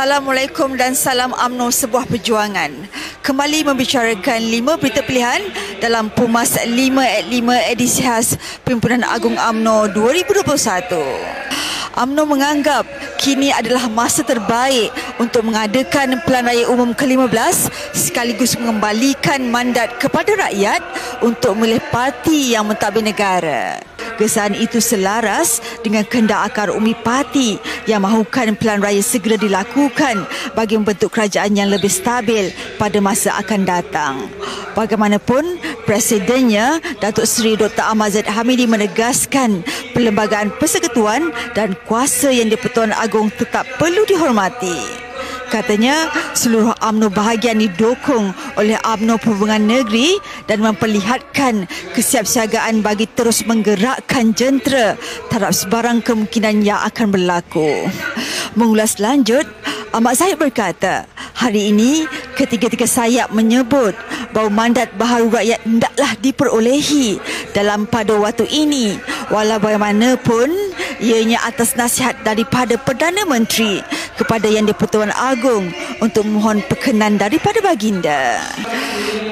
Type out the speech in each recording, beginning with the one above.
Assalamualaikum dan salam UMNO sebuah perjuangan. Kembali membicarakan lima berita pilihan dalam Pumas 5 at 5 edisi khas Perhimpunan Agung UMNO 2021. UMNO menganggap kini adalah masa terbaik untuk mengadakan Pelan Raya Umum ke-15 sekaligus mengembalikan mandat kepada rakyat untuk memilih parti yang mentadbir negara. Kesan itu selaras dengan kehendak akar umi parti yang mahukan pelan raya segera dilakukan bagi membentuk kerajaan yang lebih stabil pada masa akan datang. Bagaimanapun, Presidennya Datuk Seri Dr. Ahmad Hamidi menegaskan perlembagaan persekutuan dan kuasa yang di-Pertuan Agong tetap perlu dihormati. Katanya seluruh UMNO bahagian didukung oleh UMNO Perhubungan Negeri dan memperlihatkan kesiapsiagaan bagi terus menggerakkan jentera terhadap sebarang kemungkinan yang akan berlaku. Mengulas lanjut, Ahmad Zahid berkata, hari ini ketiga-tiga sayap menyebut bahawa mandat baharu rakyat hendaklah diperolehi dalam pada waktu ini walau bagaimanapun ianya atas nasihat daripada Perdana Menteri kepada Yang di-Pertuan Agong untuk mohon perkenan daripada baginda.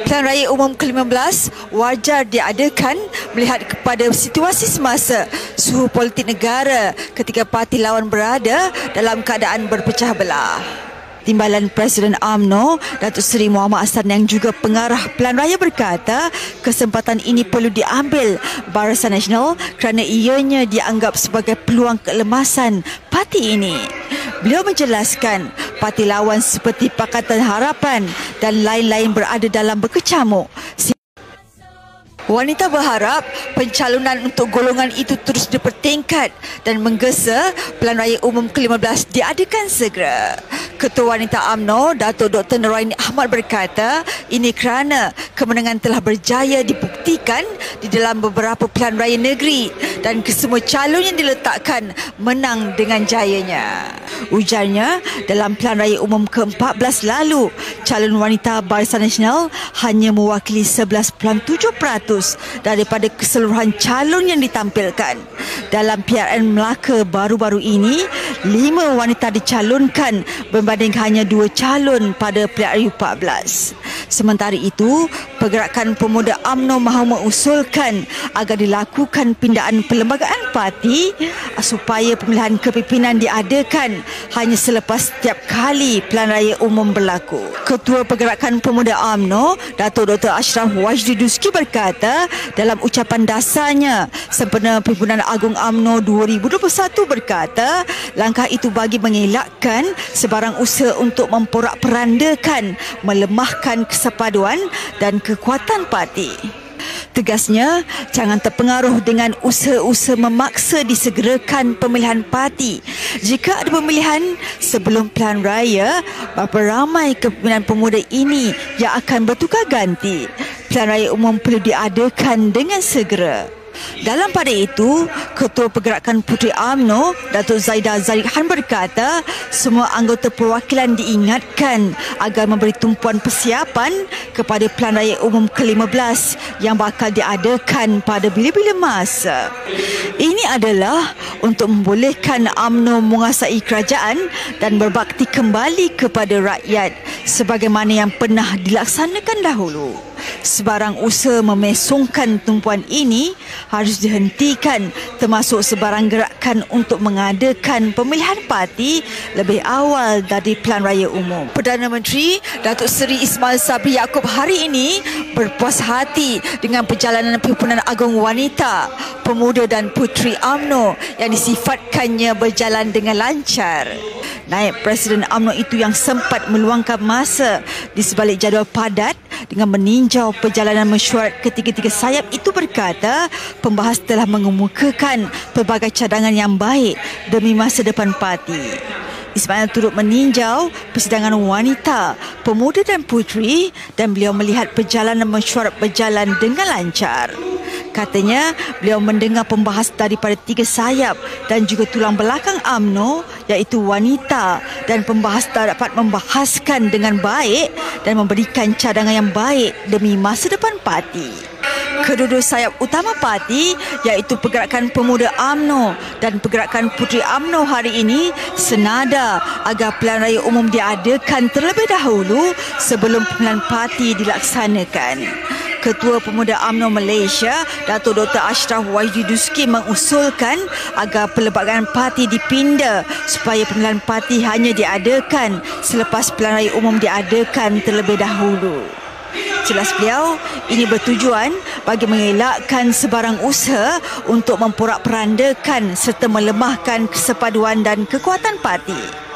Pelan Raya Umum ke-15 wajar diadakan melihat kepada situasi semasa suhu politik negara ketika parti lawan berada dalam keadaan berpecah belah. Timbalan Presiden AMNO, Datuk Seri Muhammad Hassan yang juga pengarah Pelan Raya berkata, kesempatan ini perlu diambil Barisan Nasional kerana ianya dianggap sebagai peluang keemasan parti ini. Beliau menjelaskan, parti lawan seperti Pakatan Harapan dan lain-lain berada dalam berkecamuk. Wanita berharap pencalonan untuk golongan itu terus dipertingkat dan menggesa Pelan Raya Umum ke-15 diadakan segera. Ketua Wanita AMNO, Datuk Dr. Nuraini Ahmad berkata, ini kerana kemenangan telah berjaya dibuktikan di dalam beberapa pelan raya negeri dan kesemua calon yang diletakkan menang dengan jayanya. Ujarnya, dalam pelan raya umum ke-14 lalu, calon wanita Barisan Nasional hanya mewakili 11.7% daripada keseluruhan calon yang ditampilkan. Dalam PRN Melaka baru-baru ini, lima wanita dicalonkan berbanding hanya dua calon pada PRU 14. Sementara itu, Pergerakan Pemuda AMNO mahu mengusulkan agar dilakukan pindaan perlembagaan parti supaya pemilihan kepimpinan diadakan hanya selepas setiap kali pelan raya umum berlaku. Ketua Pergerakan Pemuda AMNO, Datuk Dr. Ashraf Wajdi Duski berkata dalam ucapan dasarnya sempena Perhimpunan Agung AMNO 2021 berkata langkah itu bagi mengelakkan sebarang usaha untuk memporak-perandakan, melemahkan kesepaduan dan kekuatan parti. Tegasnya, jangan terpengaruh dengan usaha-usaha memaksa disegerakan pemilihan parti. Jika ada pemilihan sebelum pelan raya, berapa ramai kepimpinan pemuda ini yang akan bertukar ganti? Pelan raya umum perlu diadakan dengan segera. Dalam pada itu, Ketua Pergerakan Puteri AMNO, Datuk Zaidah Zarikhan berkata, semua anggota perwakilan diingatkan agar memberi tumpuan persiapan kepada Pelan Raya Umum ke-15 yang bakal diadakan pada bila-bila masa. Ini adalah untuk membolehkan AMNO menguasai kerajaan dan berbakti kembali kepada rakyat sebagaimana yang pernah dilaksanakan dahulu sebarang usaha memesongkan tumpuan ini harus dihentikan termasuk sebarang gerakan untuk mengadakan pemilihan parti lebih awal dari pelan raya umum. Perdana Menteri Datuk Seri Ismail Sabri Yaakob hari ini berpuas hati dengan perjalanan Perhimpunan Agung Wanita, Pemuda dan Puteri AMNO yang disifatkannya berjalan dengan lancar. Naib Presiden AMNO itu yang sempat meluangkan masa di sebalik jadual padat dengan meninjau perjalanan mesyuarat ketiga-tiga sayap itu berkata pembahas telah mengemukakan pelbagai cadangan yang baik demi masa depan parti. Ismail turut meninjau persidangan wanita, pemuda dan puteri dan beliau melihat perjalanan mesyuarat berjalan dengan lancar. Katanya beliau mendengar pembahas daripada tiga sayap dan juga tulang belakang AMNO iaitu wanita dan pembahas dapat membahaskan dengan baik dan memberikan cadangan yang baik demi masa depan parti. Kedua-dua sayap utama parti iaitu Pergerakan Pemuda AMNO dan Pergerakan Puteri AMNO hari ini senada agar pilihan raya umum diadakan terlebih dahulu sebelum pemilihan parti dilaksanakan. Ketua Pemuda AMNO Malaysia, Datuk Dr. Ashraf Wajiduski mengusulkan agar pelbagai parti dipinda supaya pemilihan parti hanya diadakan selepas pilihan raya umum diadakan terlebih dahulu. Jelas beliau, ini bertujuan bagi mengelakkan sebarang usaha untuk memporak-perandakan serta melemahkan kesepaduan dan kekuatan parti.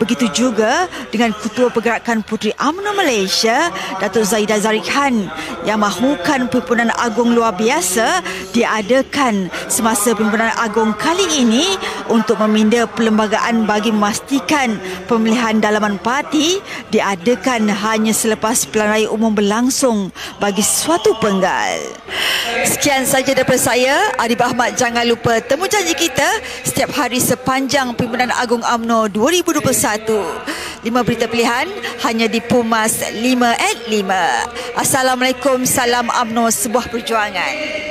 Begitu juga dengan Ketua Pergerakan Puteri UMNO Malaysia, Datuk Zaidah Zarik Khan yang mahukan pimpinan agung luar biasa diadakan semasa pimpinan agung kali ini untuk meminda perlembagaan bagi memastikan pemilihan dalaman parti diadakan hanya selepas pilihan raya umum berlangsung bagi suatu penggal. Sekian saja daripada saya, Arif Ahmad. Jangan lupa temu janji kita setiap hari sepanjang pimpinan agung UMNO 2021 Lima berita pilihan hanya di Pumas 5 at 5. Assalamualaikum, salam UMNO, sebuah perjuangan.